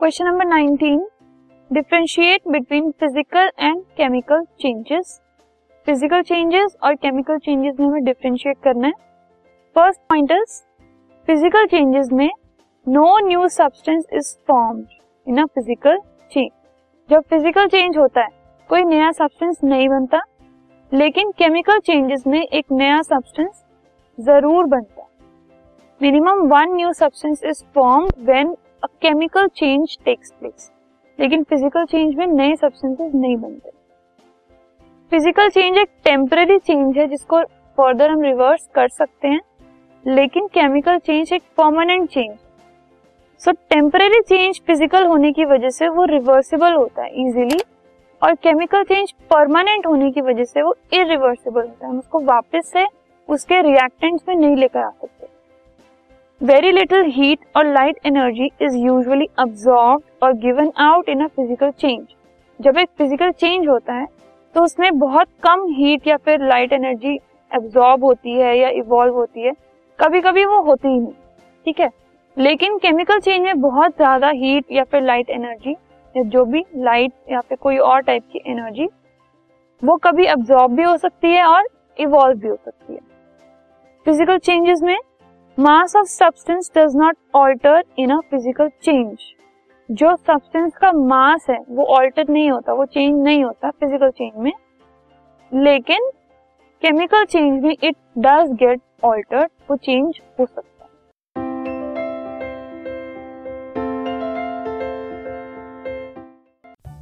Question number 19 differentiate between physical and chemical changes physical changes और chemical changes में हमें differentiate करना है. First point is physical changes में no new substance is formed in a physical change जब physical change होता है, कोई नया सब्सटेंस नहीं बनता, लेकिन केमिकल चेंजेस में एक नया सब्सटेंस ज़रूर बनता है. Minimum one new substance is form when chemical change takes place लेकिन फ़िज़िकल चेंज में नए सब्सटेंसेस नहीं बनते। फ़िज़िकल चेंज एक टेम्पररी चेंज है जिसको फर्दर हम रिवर्स कर सकते हैं। लेकिन केमिकल चेंज एक permanent change so temporary change physical होने की वजह से वो रिवर्सिबल होता है इजीली और केमिकल चेंज परमानेंट होने की वजह से वो इरिवर्सिबल होता है। हम उसको वापस से उसके रिएक्टेंट्स में नहीं लेकर आ सकते। वेरी लिटिल हीट और light energy is usually absorb और given out in a physical change जब एक फ़िज़िकल चेंज होता है तो उसमें बहुत कम हीट या फिर लाइट एनर्जी एब्सॉर्ब होती है या इवॉल्व होती है। कभी कभी वो होती ही नहीं, ठीक है? लेकिन केमिकल चेंज में बहुत ज़्यादा हीट या फिर लाइट एनर्जी या जो भी लाइट या फिर कोई और टाइप की एनर्जी वो कभी अब्जॉर्ब भी हो सकती है और इवॉल्व भी हो सकती है। फ़िज़िकल चेंजेस में mass of substance does not alter in a physical change जो सब्सटेंस का मास है, वो ऑल्टर नहीं होता, वो चेंज नहीं होता फ़िज़िकल चेंज में। लेकिन केमिकल चेंज में इट डज गेट ऑल्टर वो चेंज हो सकता